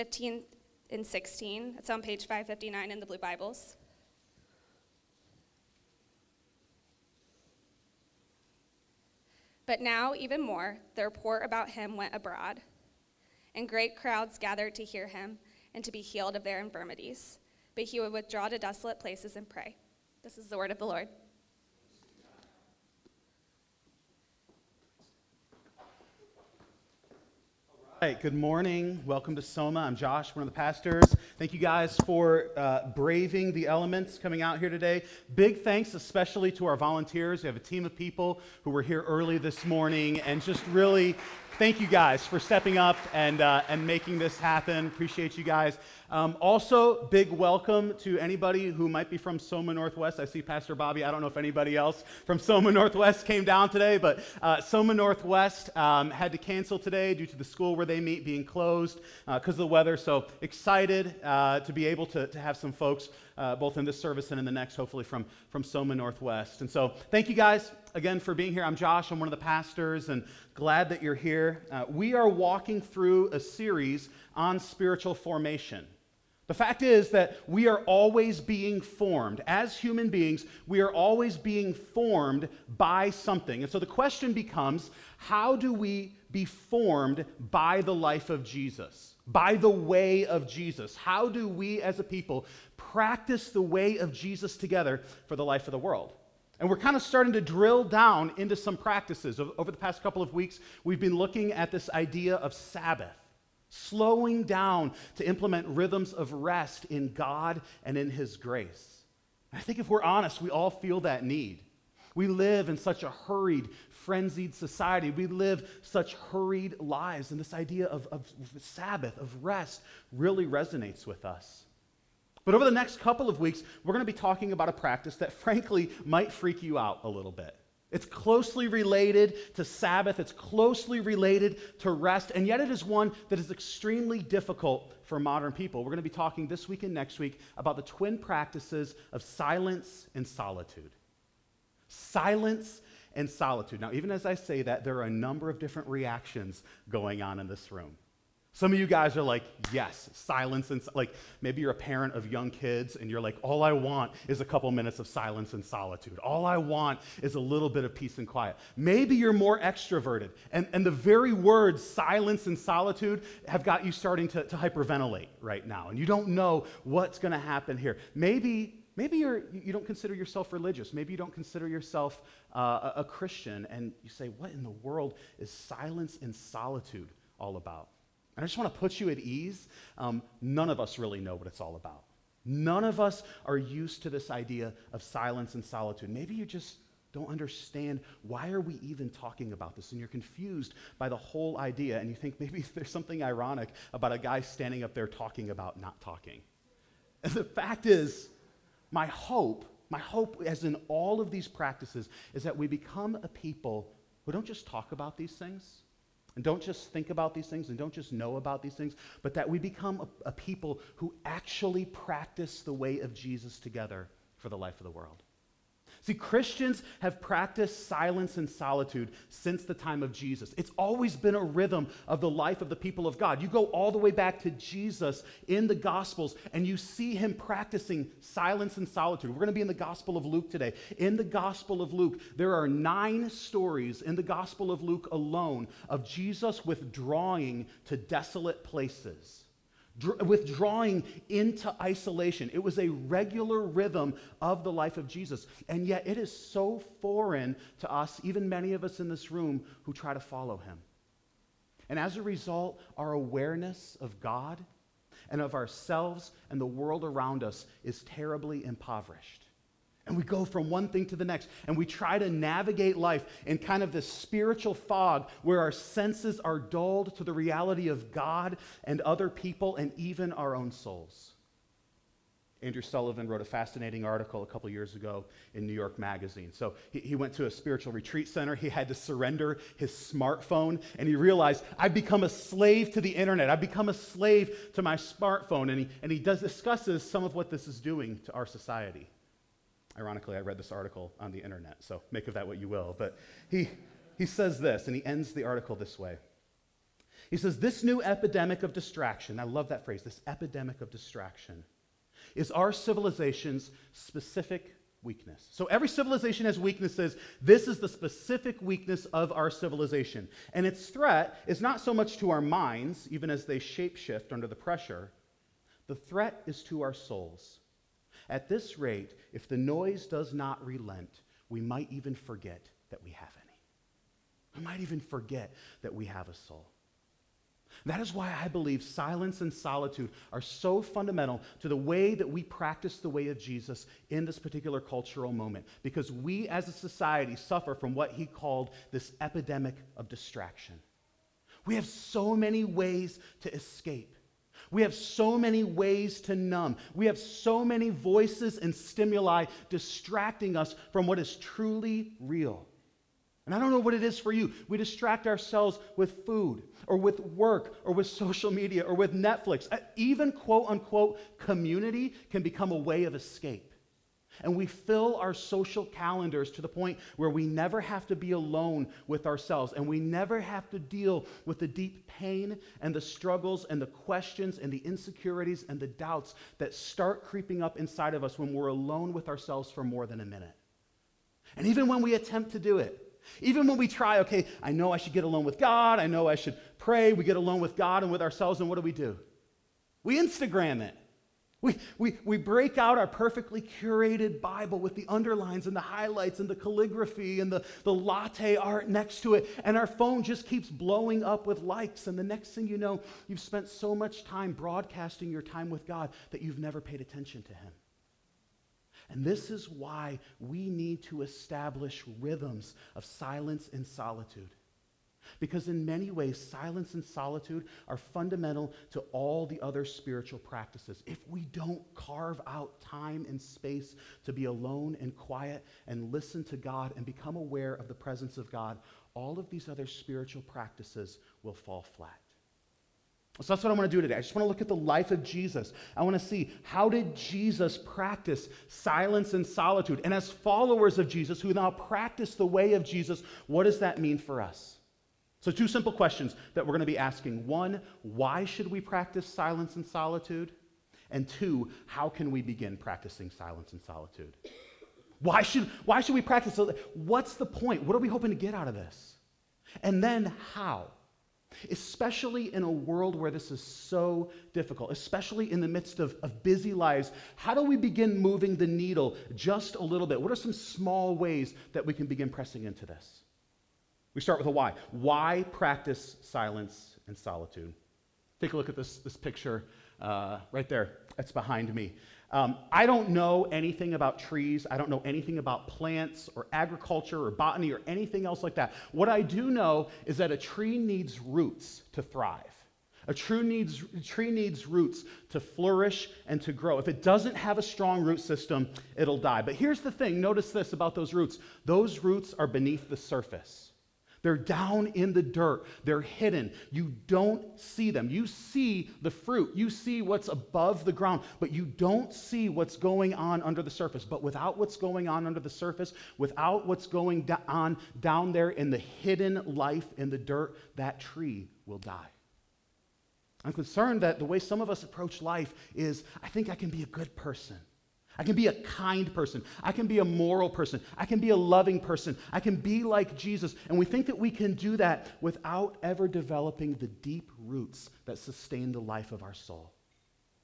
15 and 16. It's on page 559 in the Blue Bibles. But now, even more, the report about him went abroad, and great crowds gathered to hear him and to be healed of their infirmities. But he would withdraw to desolate places and pray. This is the word of the Lord. Hey, good morning. Welcome to Soma. I'm Josh, one of the pastors. Thank you guys for uh, braving the elements coming out here today. Big thanks, especially to our volunteers. We have a team of people who were here early this morning, and just really thank you guys for stepping up and, uh, and making this happen. Appreciate you guys. Um, also, big welcome to anybody who might be from Soma Northwest. I see Pastor Bobby. I don't know if anybody else from Soma Northwest came down today, but uh, Soma Northwest um, had to cancel today due to the school where they meet being closed because uh, of the weather. So excited uh, to be able to, to have some folks uh, both in this service and in the next, hopefully from, from Soma Northwest. And so thank you guys again for being here. I'm Josh, I'm one of the pastors, and glad that you're here. Uh, we are walking through a series on spiritual formation. The fact is that we are always being formed. As human beings, we are always being formed by something. And so the question becomes how do we be formed by the life of Jesus? By the way of Jesus? How do we as a people practice the way of Jesus together for the life of the world. And we're kind of starting to drill down into some practices. Over the past couple of weeks, we've been looking at this idea of Sabbath, slowing down to implement rhythms of rest in God and in His grace. I think if we're honest, we all feel that need. We live in such a hurried, frenzied society. We live such hurried lives, and this idea of, of Sabbath, of rest, really resonates with us. But over the next couple of weeks, we're going to be talking about a practice that, frankly, might freak you out a little bit. It's closely related to Sabbath, it's closely related to rest, and yet it is one that is extremely difficult for modern people. We're going to be talking this week and next week about the twin practices of silence and solitude. Silence and solitude. Now, even as I say that, there are a number of different reactions going on in this room. Some of you guys are like, yes, silence and like maybe you're a parent of young kids and you're like, all I want is a couple minutes of silence and solitude. All I want is a little bit of peace and quiet. Maybe you're more extroverted and, and the very words silence and solitude have got you starting to, to hyperventilate right now and you don't know what's going to happen here. Maybe Maybe you're, you don't consider yourself religious. Maybe you don't consider yourself uh, a, a Christian, and you say, What in the world is silence and solitude all about? And I just want to put you at ease. Um, none of us really know what it's all about. None of us are used to this idea of silence and solitude. Maybe you just don't understand why are we even talking about this and you're confused by the whole idea and you think maybe there's something ironic about a guy standing up there talking about not talking and the fact is my hope my hope as in all of these practices is that we become a people who don't just talk about these things and don't just think about these things and don't just know about these things, but that we become a, a, people who actually practice the way of Jesus together for the life of the world. See, Christians have practiced silence and solitude since the time of Jesus. It's always been a rhythm of the life of the people of God. You go all the way back to Jesus in the Gospels, and you see him practicing silence and solitude. We're going to be in the Gospel of Luke today. In the Gospel of Luke, there are nine stories in the Gospel of Luke alone of Jesus withdrawing to desolate places withdrawing into isolation. It was a regular rhythm of the life of Jesus. And yet it is so foreign to us, even many of us in this room who try to follow him. And as a result, our awareness of God and of ourselves and the world around us is terribly impoverished. And we go from one thing to the next, and we try to navigate life in kind of this spiritual fog where our senses are dulled to the reality of God and other people and even our own souls. Andrew Sullivan wrote a fascinating article a couple years ago in New York Magazine. So he, he, went to a spiritual retreat center. He had to surrender his smartphone, and he realized, I've become a slave to the internet. I've become a slave to my smartphone. And he, and he does, discusses some of what this is doing to our society. Ironically, I read this article on the internet, so make of that what you will. But he, he says this, and he ends the article this way. He says, This new epidemic of distraction, I love that phrase, this epidemic of distraction, is our civilization's specific weakness. So every civilization has weaknesses. This is the specific weakness of our civilization. And its threat is not so much to our minds, even as they shapeshift under the pressure, the threat is to our souls. At this rate, if the noise does not relent, we might even forget that we have any. We might even forget that we have a soul. That is why I believe silence and solitude are so fundamental to the way that we practice the way of Jesus in this particular cultural moment. Because we as a society suffer from what he called this epidemic of distraction. We have so many ways to escape. We have so many ways to numb. We have so many voices and stimuli distracting us from what is truly real. And I don't know what it is for you. We distract ourselves with food or with work or with social media or with Netflix. Uh, even quote unquote community can become a way of escape. And we fill our social calendars to the point where we never have to be alone with ourselves and we never have to deal with the deep pain and the struggles and the questions and the insecurities and the doubts that start creeping up inside of us when we're alone with ourselves for more than a minute. And even when we attempt to do it, even when we try, okay, I know I should get alone with God, I know I should pray, we get alone with God and with ourselves, and what do we do? We Instagram it. We, we, we break out our perfectly curated Bible with the underlines and the highlights and the calligraphy and the, the latte art next to it, and our phone just keeps blowing up with likes. And the next thing you know, you've spent so much time broadcasting your time with God that you've never paid attention to Him. And this is why we need to establish rhythms of silence and solitude. Because in many ways, silence and solitude are fundamental to all the other spiritual practices. If we don't carve out time and space to be alone and quiet and listen to God and become aware of the presence of God, all of these other spiritual practices will fall flat. So that's what I want to do today. I just want to look at the life of Jesus. I want to see how did Jesus practice silence and solitude? And as followers of Jesus who now practice the way of Jesus, what does that mean for us? So two simple questions that we're going to be asking. One, why should we practice silence and solitude? And two, how can we begin practicing silence and solitude? Why should, why should we practice? What's the point? What are we hoping to get out of this? And then how? Especially in a world where this is so difficult, especially in the midst of, of busy lives, how do we begin moving the needle just a little bit? What are some small ways that we can begin pressing into this? We start with a why. Why practice silence and solitude? Take a look at this, this picture uh, right there. That's behind me. Um, I don't know anything about trees. I don't know anything about plants or agriculture or botany or anything else like that. What I do know is that a tree needs roots to thrive. A tree needs, a tree needs roots to flourish and to grow. If it doesn't have a strong root system, it'll die. But here's the thing notice this about those roots those roots are beneath the surface. They're down in the dirt. They're hidden. You don't see them. You see the fruit. You see what's above the ground, but you don't see what's going on under the surface. But without what's going on under the surface, without what's going on down there in the hidden life in the dirt, that tree will die. I'm concerned that the way some of us approach life is I think I can be a good person. I can be a kind person. I can be a moral person. I can be a loving person. I can be like Jesus. And we think that we can do that without ever developing the deep roots that sustain the life of our soul.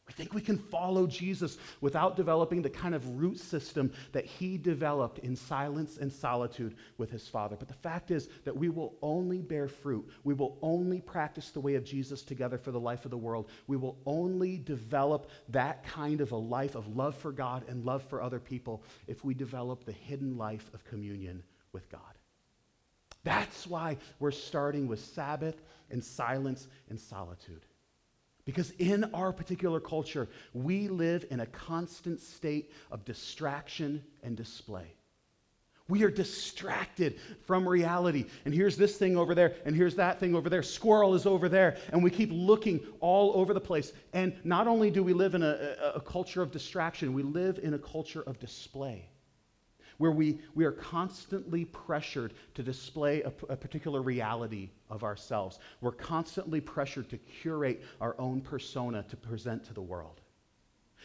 We think we can follow Jesus without developing the kind of root system that he developed in silence and solitude with his Father. But the fact is that we will only bear fruit. We will only practice the way of Jesus together for the life of the world. We will only develop that kind of a life of love for God and love for other people if we develop the hidden life of communion with God. That's why we're starting with Sabbath and silence and solitude. Because in our particular culture, we live in a constant state of distraction and display. We are distracted from reality. And here's this thing over there, and here's that thing over there. Squirrel is over there. And we keep looking all over the place. And not only do we live in a, a, a culture of distraction, we live in a culture of display. Where we, we are constantly pressured to display a, a particular reality of ourselves. We're constantly pressured to curate our own persona to present to the world.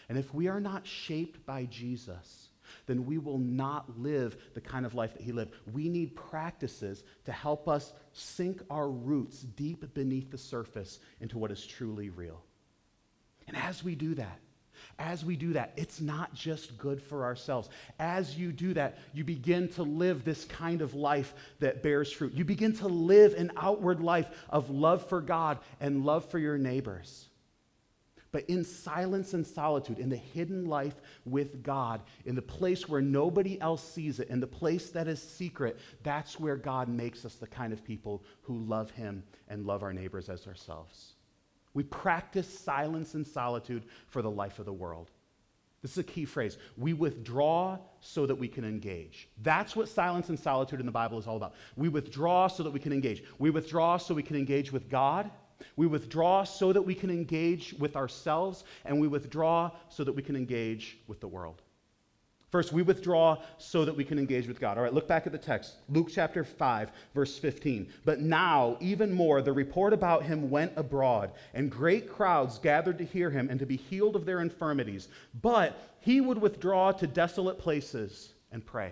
And if we are not shaped by Jesus, then we will not live the kind of life that he lived. We need practices to help us sink our roots deep beneath the surface into what is truly real. And as we do that, as we do that, it's not just good for ourselves. As you do that, you begin to live this kind of life that bears fruit. You begin to live an outward life of love for God and love for your neighbors. But in silence and solitude, in the hidden life with God, in the place where nobody else sees it, in the place that is secret, that's where God makes us the kind of people who love Him and love our neighbors as ourselves. We practice silence and solitude for the life of the world. This is a key phrase. We withdraw so that we can engage. That's what silence and solitude in the Bible is all about. We withdraw so that we can engage. We withdraw so we can engage with God. We withdraw so that we can engage with ourselves, and we withdraw so that we can engage with the world. First, we withdraw so that we can engage with God. All right, look back at the text. Luke chapter 5, verse 15. But now, even more, the report about him went abroad, and great crowds gathered to hear him and to be healed of their infirmities. But he would withdraw to desolate places and pray.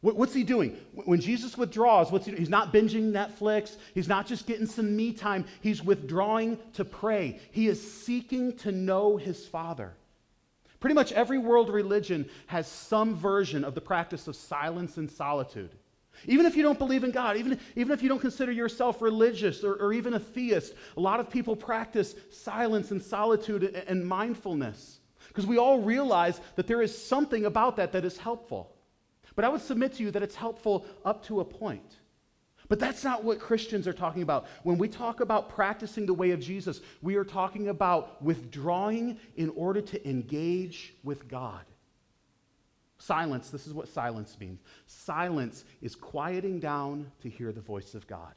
What's he doing? When Jesus withdraws, what's he doing? He's not binging Netflix. He's not just getting some me time. He's withdrawing to pray. He is seeking to know his Father. Pretty much every world religion has some version of the practice of silence and solitude. Even if you don't believe in God, even, even if you don't consider yourself religious or, or even a theist, a lot of people practice silence and solitude and, and mindfulness because we all realize that there is something about that that is helpful. But I would submit to you that it's helpful up to a point. But that's not what Christians are talking about. When we talk about practicing the way of Jesus, we are talking about withdrawing in order to engage with God. Silence, this is what silence means. Silence is quieting down to hear the voice of God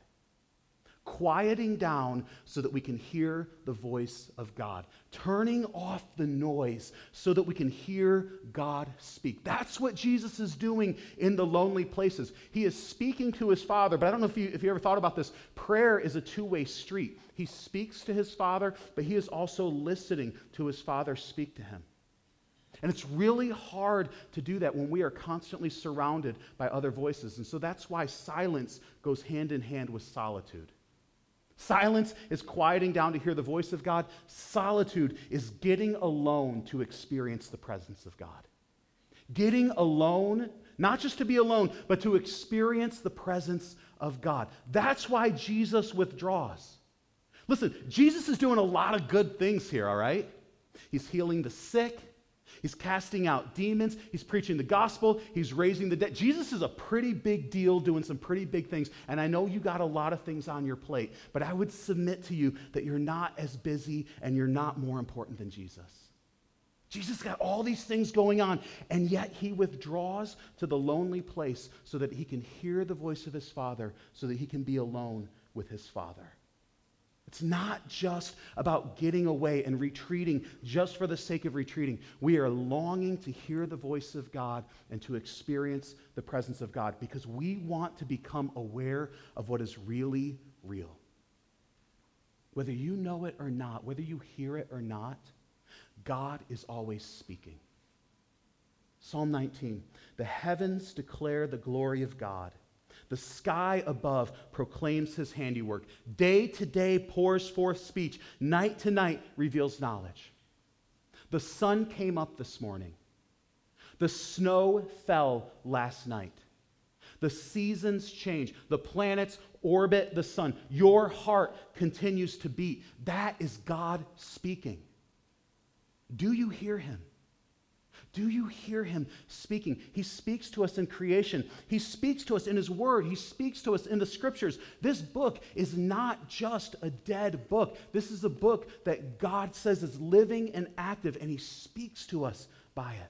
quieting down so that we can hear the voice of God, turning off the noise so that we can hear God speak. That's what Jesus is doing in the lonely places. He is speaking to his Father, but I don't know if you, if you ever thought about this. Prayer is a two way street. He speaks to his Father, but he is also listening to his Father speak to him. And it's really hard to do that when we are constantly surrounded by other voices. And so that's why silence goes hand in hand with solitude. Silence is quieting down to hear the voice of God. Solitude is getting alone to experience the presence of God. Getting alone, not just to be alone, but to experience the presence of God. That's why Jesus withdraws. Listen, Jesus is doing a lot of good things here, all right? He's healing the sick, He's casting out demons. He's preaching the gospel. He's raising the dead. Jesus is a pretty big deal doing some pretty big things. And I know you got a lot of things on your plate, but I would submit to you that you're not as busy and you're not more important than Jesus. Jesus got all these things going on, and yet he withdraws to the lonely place so that he can hear the voice of his Father, so that he can be alone with his Father. It's not just about getting away and retreating just for the sake of retreating. We are longing to hear the voice of God and to experience the presence of God because we want to become aware of what is really real. Whether you know it or not, whether you hear it or not, God is always speaking. Psalm 19 The heavens declare the glory of God the sky above proclaims his handiwork. Day to day pours forth speech. Night to night reveals knowledge. The sun came up this morning. The snow fell last night. The seasons change. The planets orbit the sun. Your heart continues to beat. That is God speaking. Do you hear him? Do you hear him speaking? He speaks to us in creation. He speaks to us in his word. He speaks to us in the scriptures. This book is not just a dead book. This is a book that God says is living and active, and he speaks to us by it.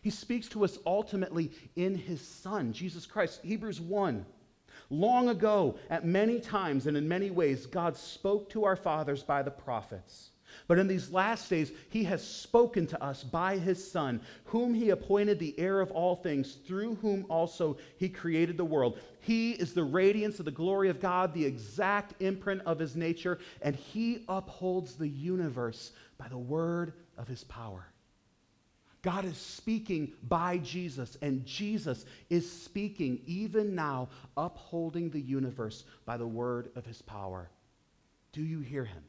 He speaks to us ultimately in his son, Jesus Christ. Hebrews 1. Long ago, at many times and in many ways, God spoke to our fathers by the prophets. But in these last days, he has spoken to us by his Son, whom he appointed the heir of all things, through whom also he created the world. He is the radiance of the glory of God, the exact imprint of his nature, and he upholds the universe by the word of his power. God is speaking by Jesus, and Jesus is speaking even now, upholding the universe by the word of his power. Do you hear him?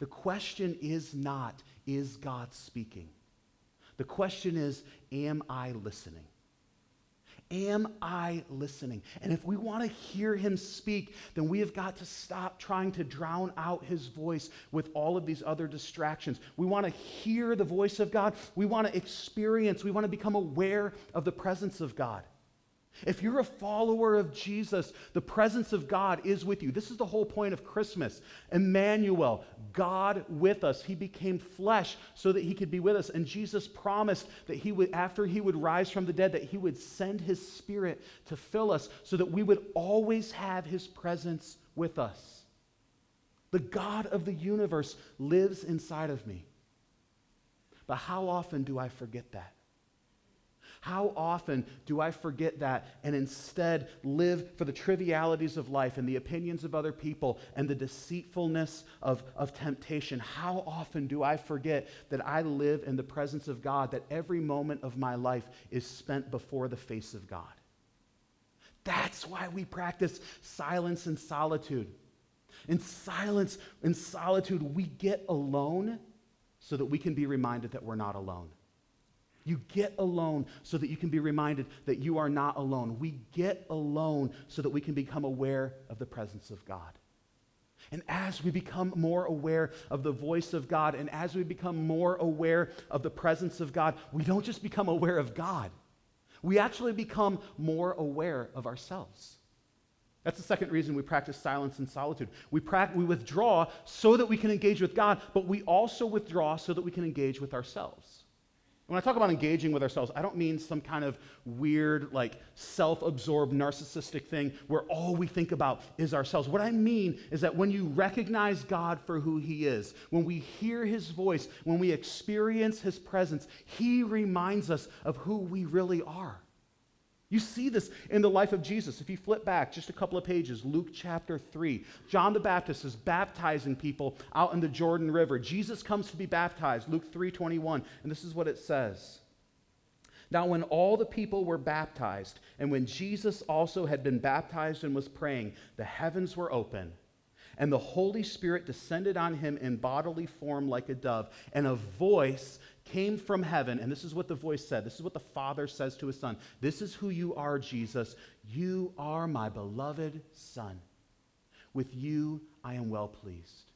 The question is not, is God speaking? The question is, am I listening? Am I listening? And if we want to hear him speak, then we have got to stop trying to drown out his voice with all of these other distractions. We want to hear the voice of God. We want to experience, we want to become aware of the presence of God. If you're a follower of Jesus, the presence of God is with you. This is the whole point of Christmas. Emmanuel, God with us. He became flesh so that he could be with us. And Jesus promised that he would, after he would rise from the dead, that he would send his spirit to fill us so that we would always have his presence with us. The God of the universe lives inside of me. But how often do I forget that? How often do I forget that and instead live for the trivialities of life and the opinions of other people and the deceitfulness of, of temptation? How often do I forget that I live in the presence of God, that every moment of my life is spent before the face of God? That's why we practice silence and solitude. In silence and solitude, we get alone so that we can be reminded that we're not alone. You get alone so that you can be reminded that you are not alone. We get alone so that we can become aware of the presence of God. And as we become more aware of the voice of God and as we become more aware of the presence of God, we don't just become aware of God, we actually become more aware of ourselves. That's the second reason we practice silence and solitude. We, pra- we withdraw so that we can engage with God, but we also withdraw so that we can engage with ourselves. When I talk about engaging with ourselves, I don't mean some kind of weird, like self absorbed, narcissistic thing where all we think about is ourselves. What I mean is that when you recognize God for who He is, when we hear His voice, when we experience His presence, He reminds us of who we really are. You see this in the life of Jesus. If you flip back just a couple of pages, Luke chapter 3, John the Baptist is baptizing people out in the Jordan River. Jesus comes to be baptized, Luke 3:21, and this is what it says. Now when all the people were baptized, and when Jesus also had been baptized and was praying, the heavens were open, and the Holy Spirit descended on him in bodily form like a dove, and a voice came from heaven, and this is what the voice said. This is what the Father says to his Son. This is who you are, Jesus. You are my beloved Son. With you I am well pleased.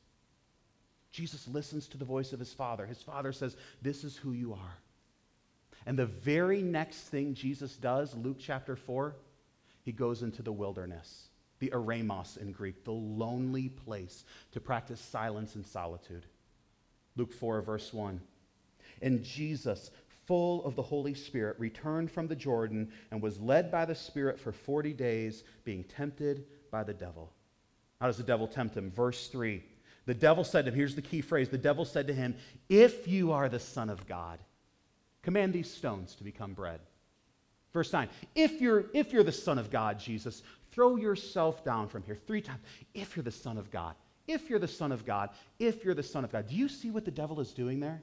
Jesus listens to the voice of his Father. His Father says, This is who you are. And the very next thing Jesus does, Luke chapter 4, he goes into the wilderness, the eremos in Greek, the lonely place to practice silence and solitude. Luke 4, verse 1. And Jesus, full of the Holy Spirit, returned from the Jordan and was led by the Spirit for 40 days, being tempted by the devil. How does the devil tempt him? Verse 3. The devil said to him, here's the key phrase the devil said to him, If you are the Son of God, command these stones to become bread. Verse 9, if you're, if you're the Son of God, Jesus, throw yourself down from here three times. If you're the Son of God, if you're the Son of God, if you're the Son of God. Do you see what the devil is doing there?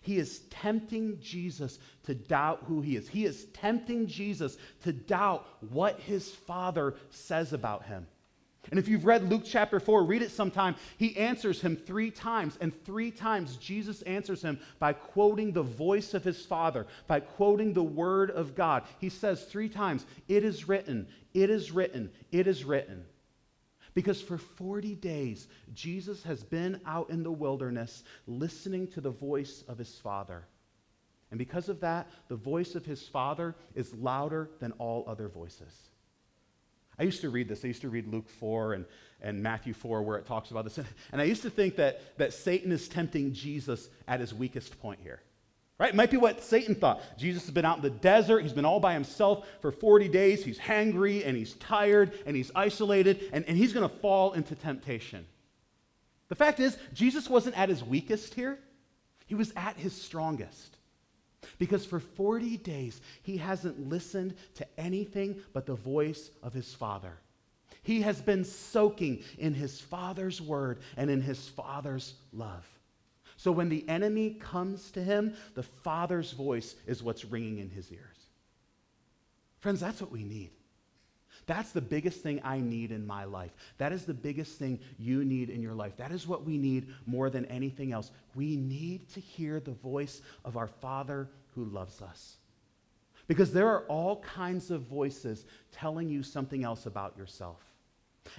He is tempting Jesus to doubt who he is. He is tempting Jesus to doubt what his father says about him. And if you've read Luke chapter 4, read it sometime. He answers him three times, and three times Jesus answers him by quoting the voice of his Father, by quoting the word of God. He says three times, It is written, it is written, it is written. Because for 40 days, Jesus has been out in the wilderness listening to the voice of his Father. And because of that, the voice of his Father is louder than all other voices. I used to read this. I used to read Luke 4 and, and Matthew 4, where it talks about this. And I used to think that, that Satan is tempting Jesus at his weakest point here. Right? It might be what Satan thought. Jesus has been out in the desert. He's been all by himself for 40 days. He's hangry and he's tired and he's isolated and, and he's going to fall into temptation. The fact is, Jesus wasn't at his weakest here, he was at his strongest. Because for 40 days, he hasn't listened to anything but the voice of his Father. He has been soaking in his Father's word and in his Father's love. So when the enemy comes to him, the Father's voice is what's ringing in his ears. Friends, that's what we need. That's the biggest thing I need in my life. That is the biggest thing you need in your life. That is what we need more than anything else. We need to hear the voice of our Father who loves us. Because there are all kinds of voices telling you something else about yourself.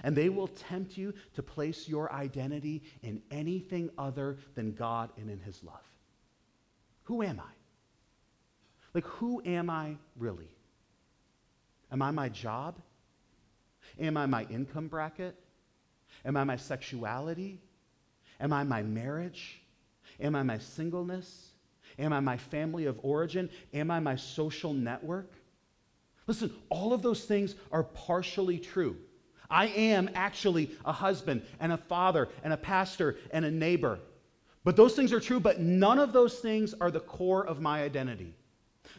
And they will tempt you to place your identity in anything other than God and in His love. Who am I? Like, who am I really? Am I my job? Am I my income bracket? Am I my sexuality? Am I my marriage? Am I my singleness? Am I my family of origin? Am I my social network? Listen, all of those things are partially true. I am actually a husband and a father and a pastor and a neighbor. But those things are true, but none of those things are the core of my identity.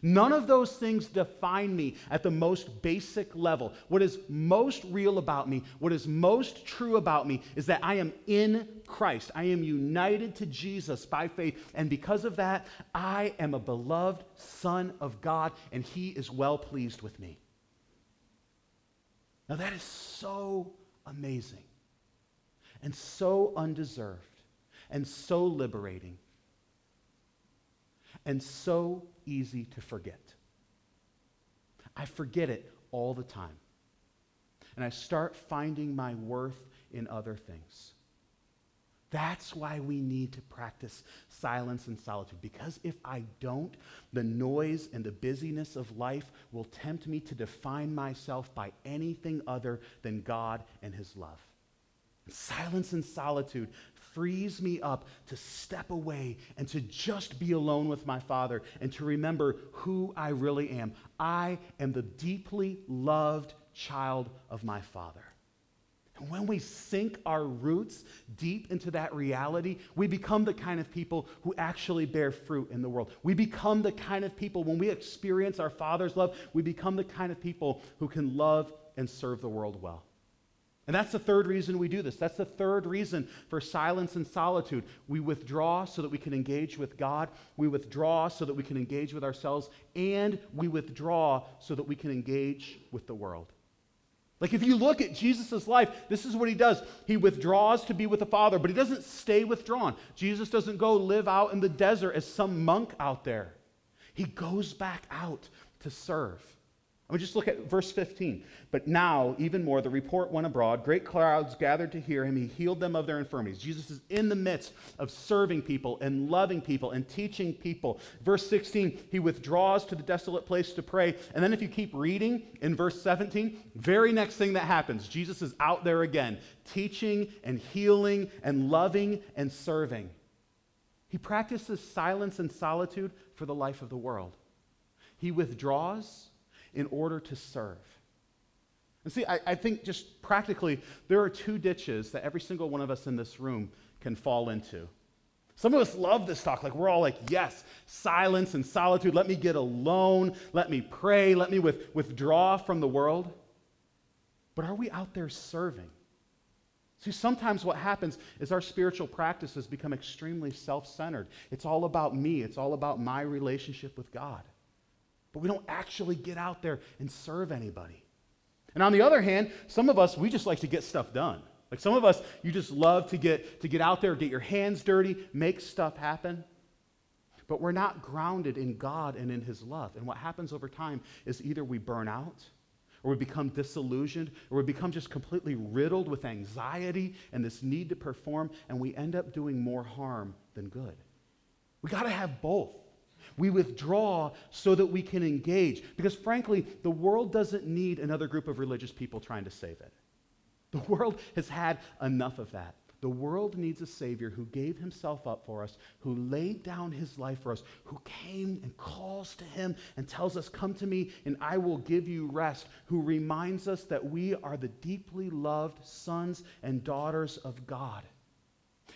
None of those things define me at the most basic level. What is most real about me, what is most true about me, is that I am in Christ. I am united to Jesus by faith. And because of that, I am a beloved Son of God, and He is well pleased with me. Now, that is so amazing and so undeserved and so liberating and so easy to forget. I forget it all the time. And I start finding my worth in other things. That's why we need to practice silence and solitude. Because if I don't, the noise and the busyness of life will tempt me to define myself by anything other than God and His love. Silence and solitude frees me up to step away and to just be alone with my Father and to remember who I really am. I am the deeply loved child of my Father. And when we sink our roots deep into that reality, we become the kind of people who actually bear fruit in the world. We become the kind of people, when we experience our Father's love, we become the kind of people who can love and serve the world well. And that's the third reason we do this. That's the third reason for silence and solitude. We withdraw so that we can engage with God, we withdraw so that we can engage with ourselves, and we withdraw so that we can engage with the world. Like if you look at Jesus' life, this is what he does. He withdraws to be with the Father, but he doesn't stay withdrawn. Jesus doesn't go live out in the desert as some monk out there. He goes back out to serve. I mean, just look at verse 15. But now, even more, the report went abroad. Great crowds gathered to hear him. He healed them of their infirmities. Jesus is in the midst of serving people and loving people and teaching people. Verse 16, he withdraws to the desolate place to pray. And then, if you keep reading in verse 17, very next thing that happens, Jesus is out there again, teaching and healing and loving and serving. He practices silence and solitude for the life of the world. He withdraws in order to serve. And see, I, I, think just practically, there are two ditches that every single one of us in this room can fall into. Some of us love this talk. Like, we're all like, yes, silence and solitude. Let me get alone. Let me pray. Let me with, withdraw from the world. But are we out there serving? See, sometimes what happens is our spiritual practices become extremely self centered. It's all about me, it's all about my relationship with God but we don't actually get out there and serve anybody. And on the other hand, some of us, we just like to get stuff done. Like some of us, you just love to get, to get out there, get your hands dirty, make stuff happen. But we're not grounded in God and in His love. And what happens over time is either we burn out, or we become disillusioned, or we become just completely riddled with anxiety and this need to perform, and we end up doing more harm than good. We got to have both. We withdraw so that we can engage. Because frankly, the world doesn't need another group of religious people trying to save it. The world has had enough of that. The world needs a Savior who gave himself up for us, who laid down his life for us, who came and calls to him and tells us, Come to me and I will give you rest, who reminds us that we are the deeply loved sons and daughters of God.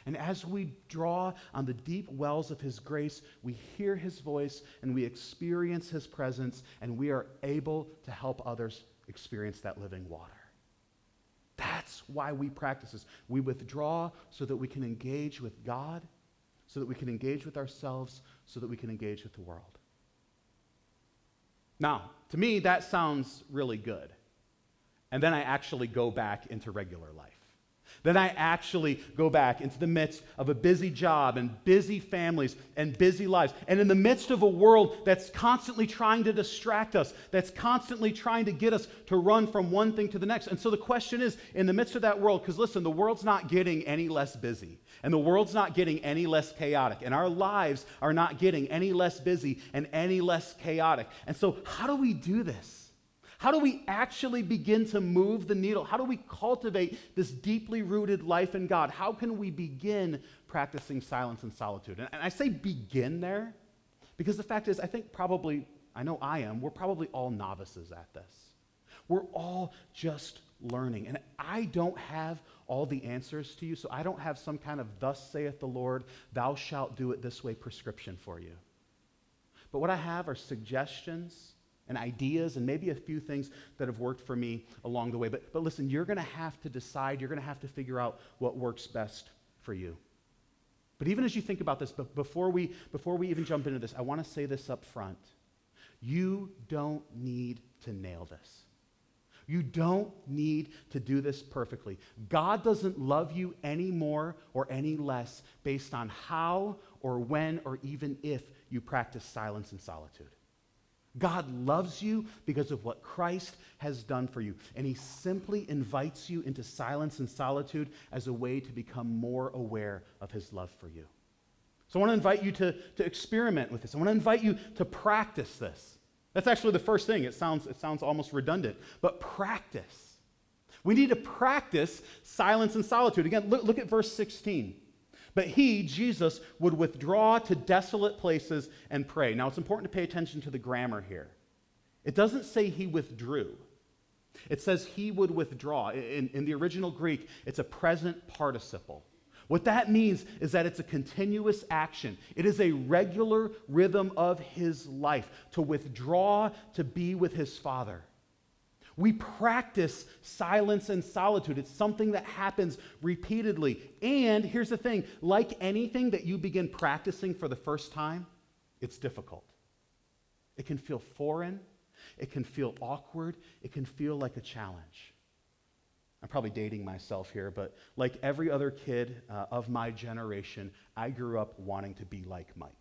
And as we draw on the deep wells of his grace, we hear his voice and we experience his presence, and we are able to help others experience that living water. That's why we practice this. We withdraw so that we can engage with God, so that we can engage with ourselves, so that we can engage with the world. Now, to me, that sounds really good. And then I actually go back into regular life. Then I actually go back into the midst of a busy job and busy families and busy lives. And in the midst of a world that's constantly trying to distract us, that's constantly trying to get us to run from one thing to the next. And so the question is in the midst of that world, because listen, the world's not getting any less busy, and the world's not getting any less chaotic, and our lives are not getting any less busy and any less chaotic. And so, how do we do this? How do we actually begin to move the needle? How do we cultivate this deeply rooted life in God? How can we begin practicing silence and solitude? And, I say begin there because the fact is, I think probably, I know I am, we're probably all novices at this. We're all just learning. And I don't have all the answers to you, so I don't have some kind of thus saith the Lord, thou shalt do it this way prescription for you. But what I have are suggestions and ideas and maybe a few things that have worked for me along the way. But, but listen, you're going to have to decide, you're going to have to figure out what works best for you. But even as you think about this, but before we, before we even jump into this, I want to say this up front. You don't need to nail this. You don't need to do this perfectly. God doesn't love you any more or any less based on how or when or even if you practice silence and solitude. God loves you because of what Christ has done for you. And he simply invites you into silence and solitude as a way to become more aware of his love for you. So I want to invite you to, to experiment with this. I want to invite you to practice this. That's actually the first thing. It sounds, it sounds almost redundant, but practice. We need to practice silence and solitude. Again, look, look at verse 16. But he, Jesus, would withdraw to desolate places and pray. Now, it's important to pay attention to the grammar here. It doesn't say he withdrew, it says he would withdraw. In, in the original Greek, it's a present participle. What that means is that it's a continuous action. It is a regular rhythm of his life to withdraw to be with his Father. We practice silence and solitude. It's something that happens repeatedly. And here's the thing like anything that you begin practicing for the first time, it's difficult. It can feel foreign, it can feel awkward, it can feel like a challenge. I'm probably dating myself here, but like every other kid uh, of my generation, I grew up wanting to be like Mike.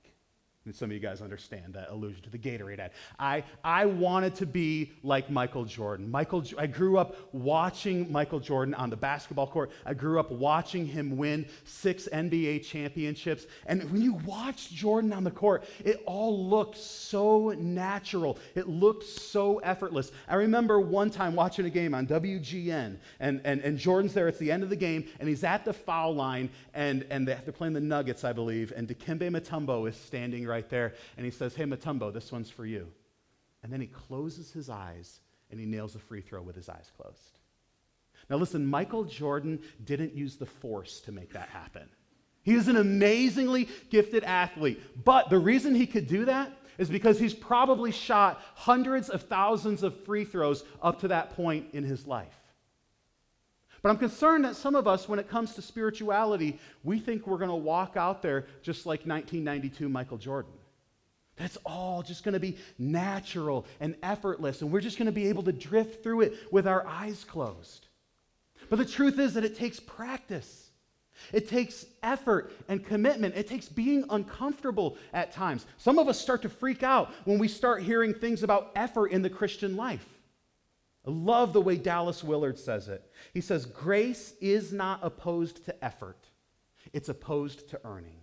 And some of you guys understand that allusion to the Gatorade ad. I, I wanted to be like Michael Jordan. Michael, I grew up watching Michael Jordan on the basketball court. I grew up watching him win six NBA championships. And when you watch Jordan on the court, it all looked so natural. It looked so effortless. I remember one time watching a game on WGN, and, and, and Jordan's there. It's the end of the game, and he's at the foul line, and, and they're playing the Nuggets, I believe, and Dikembe Mutombo is standing right there, and he says, Hey, Mutombo, this one's for you. And then he closes his eyes and he nails a free throw with his eyes closed. Now, listen, Michael Jordan didn't use the force to make that happen. He is an amazingly gifted athlete. But the reason he could do that is because he's probably shot hundreds of thousands of free throws up to that point in his life. But I'm concerned that some of us, when it comes to spirituality, we think we're going to walk out there just like 1992 Michael Jordan. That's all just going to be natural and effortless, and we're just going to be able to drift through it with our eyes closed. But the truth is that it takes practice. It takes effort and commitment. It takes being uncomfortable at times. Some of us start to freak out when we start hearing things about effort in the Christian life. I love the way Dallas Willard says it. He says, Grace is not opposed to effort, it's opposed to earning.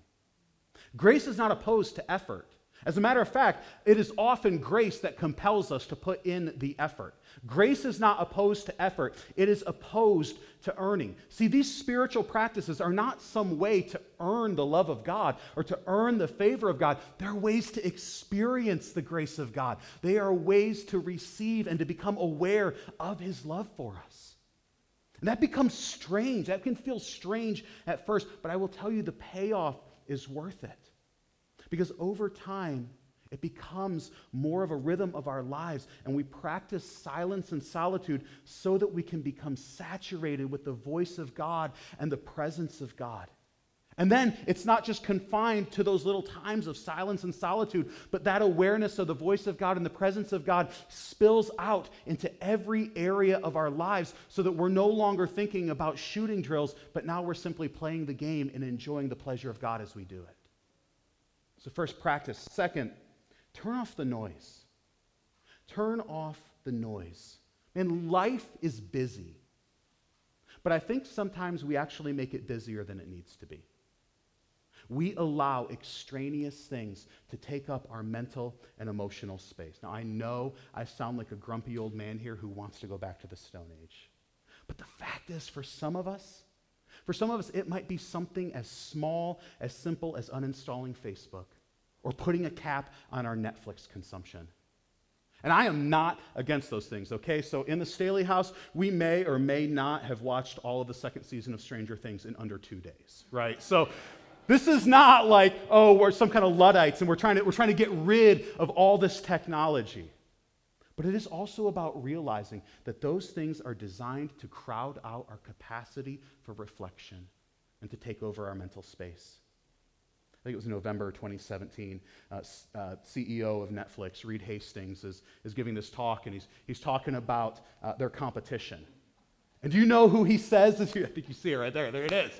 Grace is not opposed to effort. As a matter of fact, it is often grace that compels us to put in the effort. Grace is not opposed to effort, it is opposed to earning. See, these spiritual practices are not some way to earn the love of God or to earn the favor of God. They're ways to experience the grace of God, they are ways to receive and to become aware of His love for us. And that becomes strange. That can feel strange at first, but I will tell you the payoff is worth it. Because over time, it becomes more of a rhythm of our lives, and we practice silence and solitude so that we can become saturated with the voice of God and the presence of God. And then it's not just confined to those little times of silence and solitude, but that awareness of the voice of God and the presence of God spills out into every area of our lives so that we're no longer thinking about shooting drills, but now we're simply playing the game and enjoying the pleasure of God as we do it. So, first, practice. Second, turn off the noise. Turn off the noise. And life is busy. But I think sometimes we actually make it busier than it needs to be. We allow extraneous things to take up our mental and emotional space. Now, I know I sound like a grumpy old man here who wants to go back to the Stone Age. But the fact is, for some of us, for some of us, it might be something as small, as simple as uninstalling Facebook or putting a cap on our Netflix consumption. And I am not against those things, okay? So in the Stahley house, we may or may not have watched all of the second season of Stranger Things in under two days, right? So this is not like, oh, we're some kind of Luddites and we're trying to, we're trying to get rid of all this technology. But it is also about realizing that those things are designed to crowd out our capacity for reflection and to take over our mental space. I think it was November 2017. Uh, uh, CEO of Netflix, Reed Hastings, is, is giving this talk, and he's, he's talking about uh, their competition. And do you know who he says? I think you see it right there. There it is.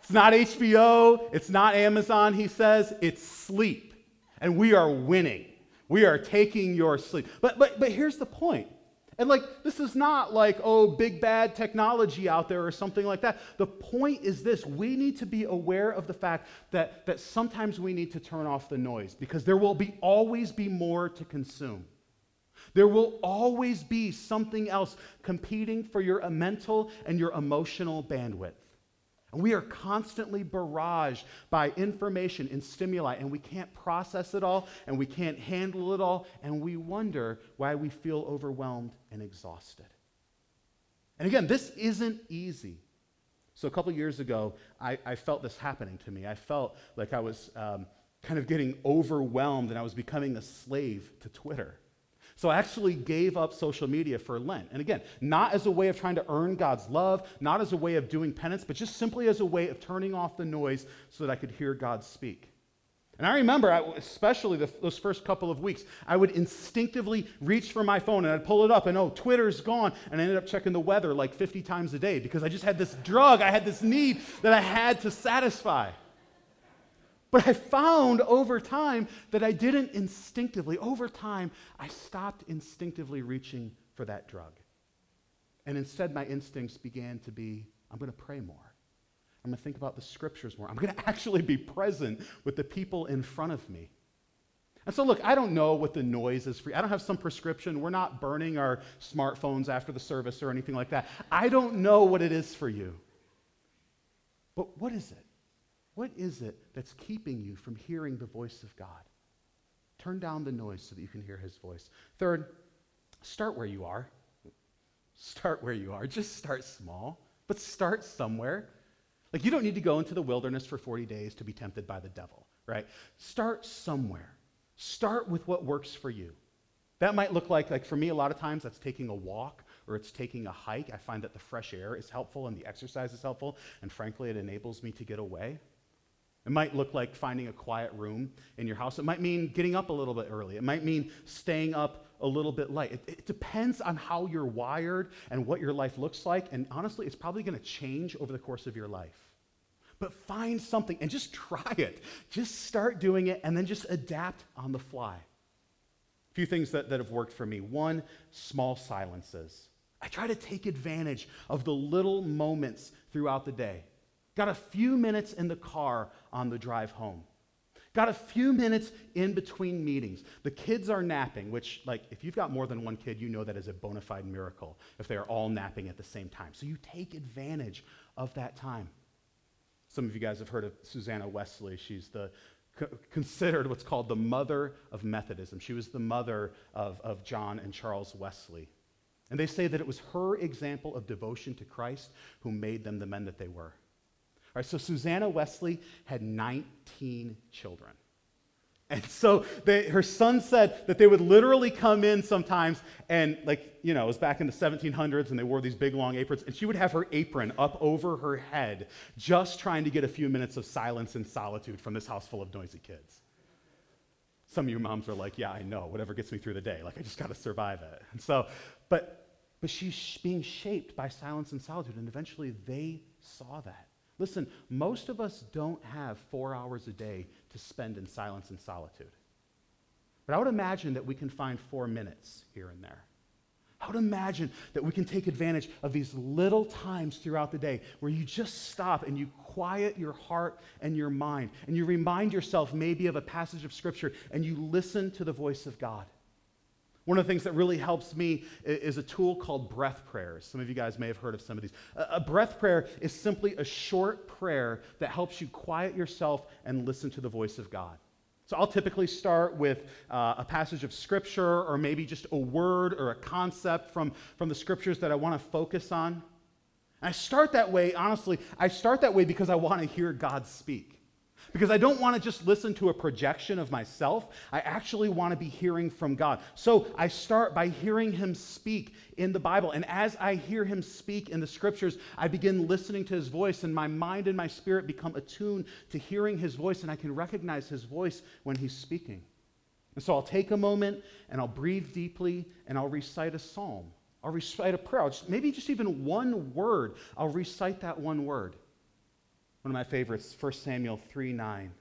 It's not HBO, it's not Amazon, he says, it's sleep. And we are winning. We are taking your sleep. But, but, but here's the point. And like, this is not like, oh, big bad technology out there or something like that. The point is this we need to be aware of the fact that, that sometimes we need to turn off the noise because there will be always be more to consume. There will always be something else competing for your mental and your emotional bandwidth. We are constantly barraged by information and stimuli, and we can't process it all, and we can't handle it all, and we wonder why we feel overwhelmed and exhausted. And again, this isn't easy. So, a couple years ago, I, I, felt this happening to me. I felt like I was um, kind of getting overwhelmed and I was becoming a slave to Twitter. So I actually gave up social media for Lent. And again, not as a way of trying to earn God's love, not as a way of doing penance, but just simply as a way of turning off the noise so that I could hear God speak. And I remember, especially the, those first couple of weeks, I would instinctively reach for my phone and I'd pull it up and, oh, Twitter's gone. And I ended up checking the weather like 50 times a day because I just had this drug, I had this need that I had to satisfy. But I found over time that I didn't instinctively, over time, I stopped instinctively reaching for that drug. And instead, my instincts began to be I'm going to pray more. I'm going to think about the scriptures more. I'm going to actually be present with the people in front of me. And so, look, I don't know what the noise is for you. I don't have some prescription. We're not burning our smartphones after the service or anything like that. I don't know what it is for you. But what is it? What is it that's keeping you from hearing the voice of God? Turn down the noise so that you can hear his voice. Third, start where you are. Start where you are. Just start small, but start somewhere. Like, you don't need to go into the wilderness for 40 days to be tempted by the devil, right? Start somewhere. Start with what works for you. That might look like, like for me, a lot of times that's taking a walk or it's taking a hike. I find that the fresh air is helpful and the exercise is helpful, and frankly, it enables me to get away. It might look like finding a quiet room in your house. It might mean getting up a little bit early. It might mean staying up a little bit late. It, it depends on how you're wired and what your life looks like. And honestly, it's probably going to change over the course of your life. But find something and just try it. Just start doing it and then just adapt on the fly. A few things that, that have worked for me. One, small silences. I try to take advantage of the little moments throughout the day. Got a few minutes in the car on the drive home. Got a few minutes in between meetings. The kids are napping, which, like, if you've got more than one kid, you know that is a bona fide miracle if they are all napping at the same time. So you take advantage of that time. Some of you guys have heard of Susanna Wesley. She's the considered what's called the mother of Methodism. She was the mother of, of John and Charles Wesley. And they say that it was her example of devotion to Christ who made them the men that they were. All right, so Susanna Wesley had 19 children. And so they, her son said that they would literally come in sometimes and, like, you know, it was back in the 1700s and they wore these big long aprons, and she would have her apron up over her head just trying to get a few minutes of silence and solitude from this house full of noisy kids. Some of you moms are like, yeah, I know, whatever gets me through the day. Like, I just got to survive it. And so, but, but she's being shaped by silence and solitude, and eventually they saw that. Listen, most of us don't have four hours a day to spend in silence and solitude. But I would imagine that we can find four minutes here and there. I would imagine that we can take advantage of these little times throughout the day where you just stop and you quiet your heart and your mind and you remind yourself maybe of a passage of Scripture and you listen to the voice of God. One of the things that really helps me is a tool called breath prayers. Some of you guys may have heard of some of these. A breath prayer is simply a short prayer that helps you quiet yourself and listen to the voice of God. So I'll typically start with uh, a passage of scripture or maybe just a word or a concept from, from the scriptures that I want to focus on. And I start that way, honestly, I start that way because I want to hear God speak. Because I don't want to just listen to a projection of myself. I actually want to be hearing from God. So I start by hearing Him speak in the Bible. And as I hear Him speak in the scriptures, I begin listening to His voice, and my mind and my spirit become attuned to hearing His voice, and I can recognize His voice when He's speaking. And so I'll take a moment and I'll breathe deeply and I'll recite a psalm. I'll recite a prayer. Just, maybe just even one word. I'll recite that one word. One of my favorites, 1 Samuel 3 9.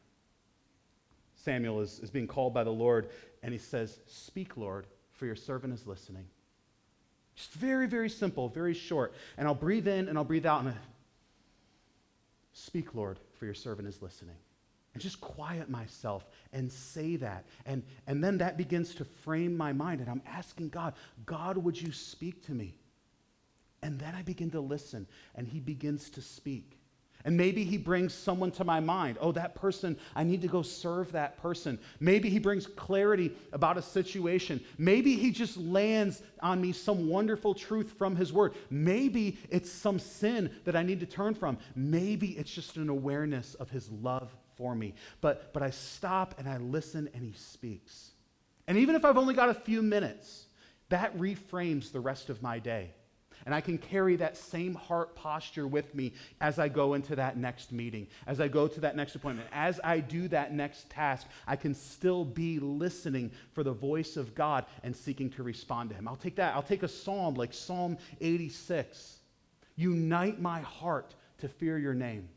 Samuel is, is being called by the Lord, and he says, Speak, Lord, for your servant is listening. Just very, very simple, very short. And I'll breathe in and I'll breathe out and I, Speak, Lord, for your servant is listening. And just quiet myself and say that. And, and then that begins to frame my mind. And I'm asking God, God, would you speak to me? And then I begin to listen, and He begins to speak. And maybe he brings someone to my mind. Oh, that person, I need to go serve that person. Maybe he brings clarity about a situation. Maybe he just lands on me some wonderful truth from his word. Maybe it's some sin that I need to turn from. Maybe it's just an awareness of his love for me. But, but I stop and I listen and he speaks. And even if I've only got a few minutes, that reframes the rest of my day. And I can carry that same heart posture with me as I go into that next meeting, as I go to that next appointment, as I do that next task. I can still be listening for the voice of God and seeking to respond to Him. I'll take that. I'll take a psalm like Psalm 86. Unite my heart to fear your name.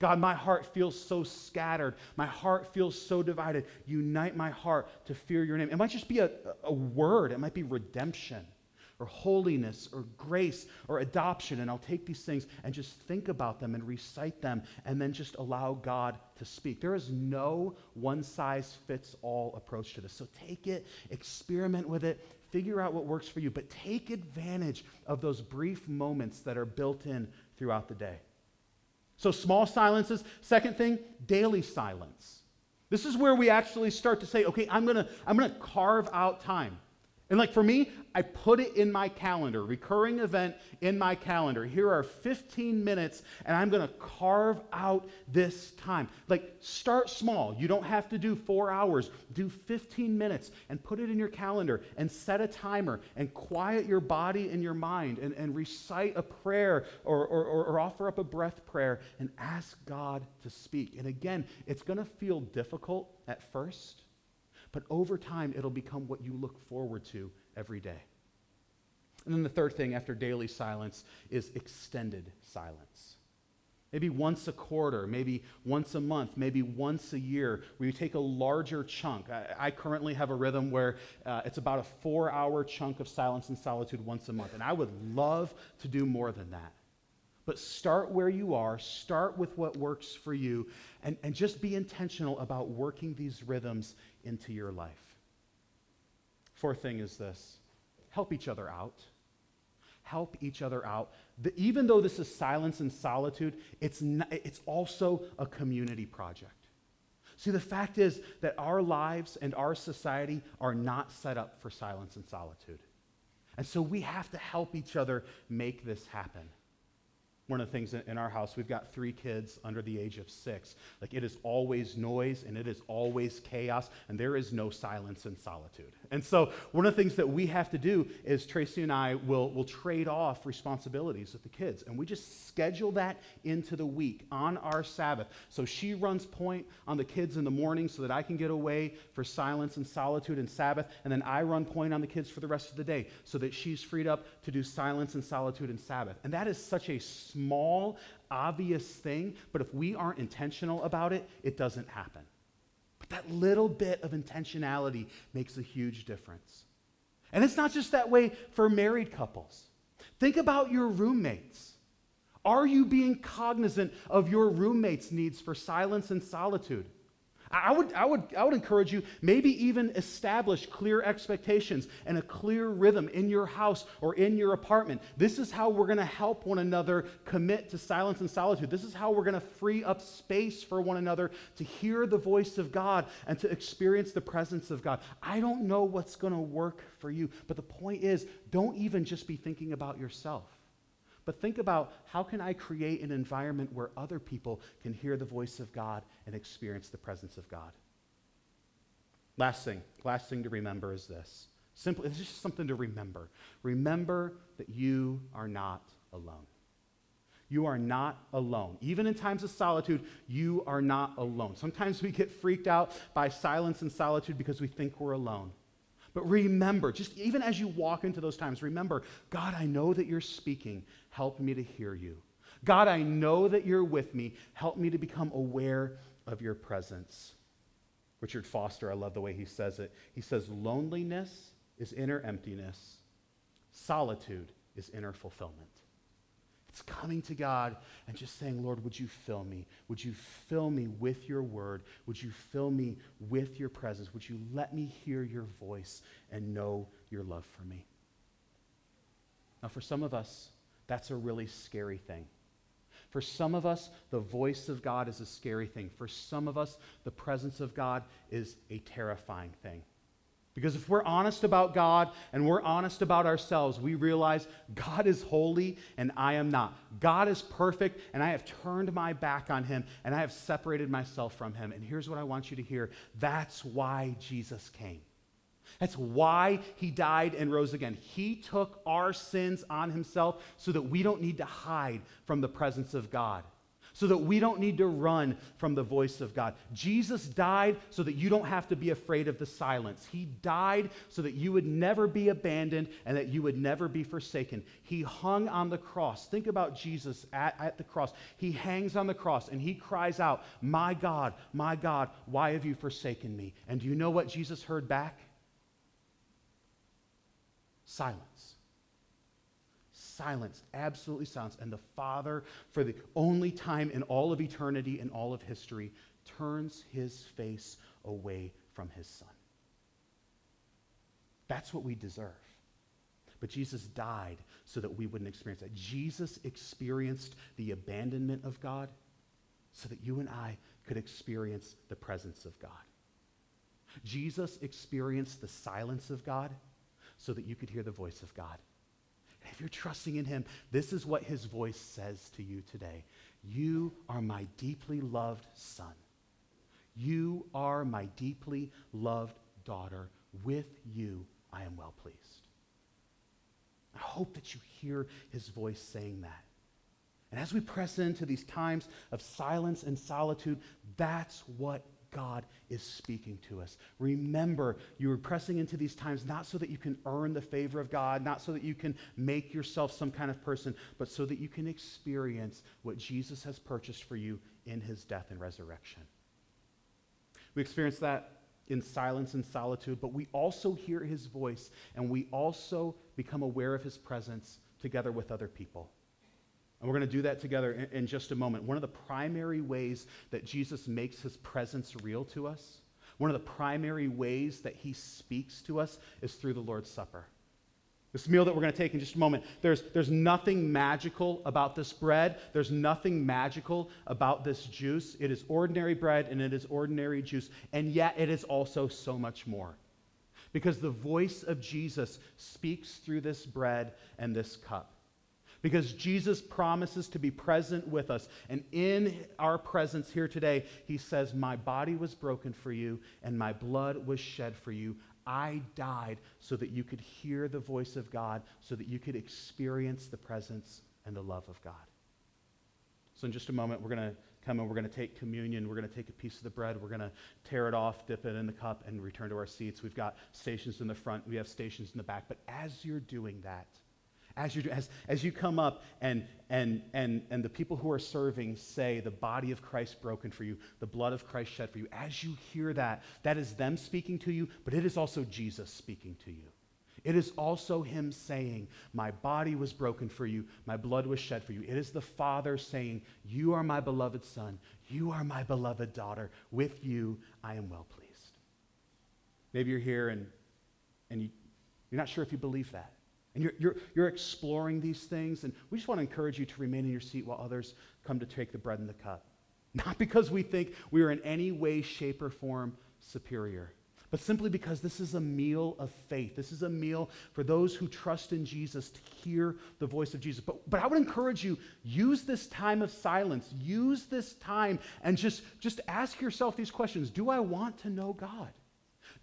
God, my heart feels so scattered. My heart feels so divided. Unite my heart to fear your name. It might just be a, a word, it might be redemption or holiness or grace or adoption. And I'll take these things and just think about them and recite them and then just allow God to speak. There is no one size fits all approach to this. So take it, experiment with it, figure out what works for you, but take advantage of those brief moments that are built in throughout the day. So small silences. Second thing, daily silence. This is where we actually start to say, okay, I'm gonna, I'm gonna carve out time. And like for me, I put it in my calendar, recurring event in my calendar. Here are 15 minutes, and I'm going to carve out this time. Like, start small. You don't have to do four hours. Do 15 minutes and put it in your calendar and set a timer and quiet your body and your mind and, and recite a prayer or, or, or offer up a breath prayer and ask God to speak. And again, it's going to feel difficult at first. But over time, it'll become what you look forward to every day. And then the third thing after daily silence is extended silence. Maybe once a quarter, maybe once a month, maybe once a year, where you take a larger chunk. I, I currently have a rhythm where uh, it's about a four hour chunk of silence and solitude once a month. And I would love to do more than that. But start where you are, start with what works for you, and, and just be intentional about working these rhythms into your life. Fourth thing is this help each other out. Help each other out. The, even though this is silence and solitude, it's, not, it's also a community project. See, the fact is that our lives and our society are not set up for silence and solitude. And so we have to help each other make this happen one of the things in our house, we've got three kids under the age of six. Like it is always noise and it is always chaos, and there is no silence and solitude. And so, one of the things that we have to do is Tracy and I will, will trade off responsibilities with the kids, and we just schedule that into the week on our Sabbath. So, she runs point on the kids in the morning so that I can get away for silence and solitude and Sabbath, and then I run point on the kids for the rest of the day so that she's freed up to do silence and solitude and Sabbath. And that is such a small, obvious thing, but if we aren't intentional about it, it doesn't happen. But that little bit of intentionality makes a huge difference. And it's not just that way for married couples. Think about your roommates. Are you being cognizant of your roommates' needs for silence and solitude? I would, I, would, I would encourage you, maybe even establish clear expectations and a clear rhythm in your house or in your apartment. This is how we're going to help one another commit to silence and solitude. This is how we're going to free up space for one another to hear the voice of God and to experience the presence of God. I don't know what's going to work for you, but the point is, don't even just be thinking about yourself. But think about how can I create an environment where other people can hear the voice of God and experience the presence of God. Last thing, last thing to remember is this. Simply, it's just something to remember. Remember that you are not alone. You are not alone. Even in times of solitude, you are not alone. Sometimes we get freaked out by silence and solitude because we think we're alone. But remember, just even as you walk into those times, remember, God, I know that you're speaking. Help me to hear you. God, I know that you're with me. Help me to become aware of your presence. Richard Foster, I love the way he says it. He says, Loneliness is inner emptiness, solitude is inner fulfillment. It's coming to God and just saying, Lord, would you fill me? Would you fill me with your word? Would you fill me with your presence? Would you let me hear your voice and know your love for me? Now, for some of us, that's a really scary thing. For some of us, the voice of God is a scary thing. For some of us, the presence of God is a terrifying thing. Because if we're honest about God and we're honest about ourselves, we realize God is holy and I am not. God is perfect and I have turned my back on him and I have separated myself from him. And here's what I want you to hear that's why Jesus came. That's why he died and rose again. He took our sins on himself so that we don't need to hide from the presence of God so that we don't need to run from the voice of God. Jesus died so that you don't have to be afraid of the silence. He died so that you would never be abandoned and that you would never be forsaken. He hung on the cross. Think about Jesus at, at the cross. He hangs on the cross and he cries out, My God, my God, why have you forsaken me? And do you know what Jesus heard back? Silence silence, absolutely silence. And the Father, for the only time in all of eternity and all of history, turns his face away from his Son. That's what we deserve. But Jesus died so that we wouldn't experience that. Jesus experienced the abandonment of God so that you and I could experience the presence of God. Jesus experienced the silence of God so that you could hear the voice of God. If you're trusting in Him, this is what His voice says to you today You are my deeply loved son. You are my deeply loved daughter. With you, I am well pleased. I hope that you hear His voice saying that. And as we press into these times of silence and solitude, that's what God is speaking to us. Remember, you are pressing into these times not so that you can earn the favor of God, not so that you can make yourself some kind of person, but so that you can experience what Jesus has purchased for you in his death and resurrection. We experience that in silence and solitude, but we also hear his voice and we also become aware of his presence together with other people. And we're going to do that together in, in just a moment. One of the primary ways that Jesus makes his presence real to us, one of the primary ways that he speaks to us is through the Lord's Supper. This meal that we're going to take in just a moment, there's, there's nothing magical about this bread. There's nothing magical about this juice. It is ordinary bread and it is ordinary juice, and yet it is also so much more. Because the voice of Jesus speaks through this bread and this cup. Because Jesus promises to be present with us. And in our presence here today, he says, My body was broken for you, and my blood was shed for you. I died so that you could hear the voice of God, so that you could experience the presence and the love of God. So, in just a moment, we're going to come and we're going to take communion. We're going to take a piece of the bread. We're going to tear it off, dip it in the cup, and return to our seats. We've got stations in the front, we have stations in the back. But as you're doing that, as you, as, as you come up and, and, and, and the people who are serving say, the body of Christ broken for you, the blood of Christ shed for you, as you hear that, that is them speaking to you, but it is also Jesus speaking to you. It is also Him saying, My body was broken for you, my blood was shed for you. It is the Father saying, You are my beloved Son, you are my beloved daughter. With you, I am well pleased. Maybe you're here and, and you, you're not sure if you believe that. And you're, you're, you're exploring these things, and we just want to encourage you to remain in your seat while others come to take the bread and the cup. Not because we think we are in any way, shape, or form superior, but simply because this is a meal of faith. This is a meal for those who trust in Jesus to hear the voice of Jesus. But, but I would encourage you, use this time of silence, use this time, and just, just ask yourself these questions Do I want to know God?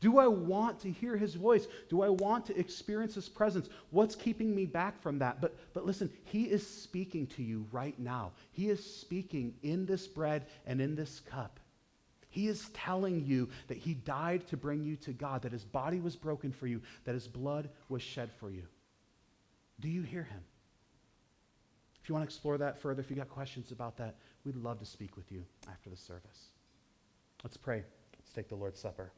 Do I want to hear his voice? Do I want to experience his presence? What's keeping me back from that? But, but listen, he is speaking to you right now. He is speaking in this bread and in this cup. He is telling you that he died to bring you to God, that his body was broken for you, that his blood was shed for you. Do you hear him? If you want to explore that further, if you got questions about that, we'd love to speak with you after the service. Let's pray. Let's take the Lord's Supper.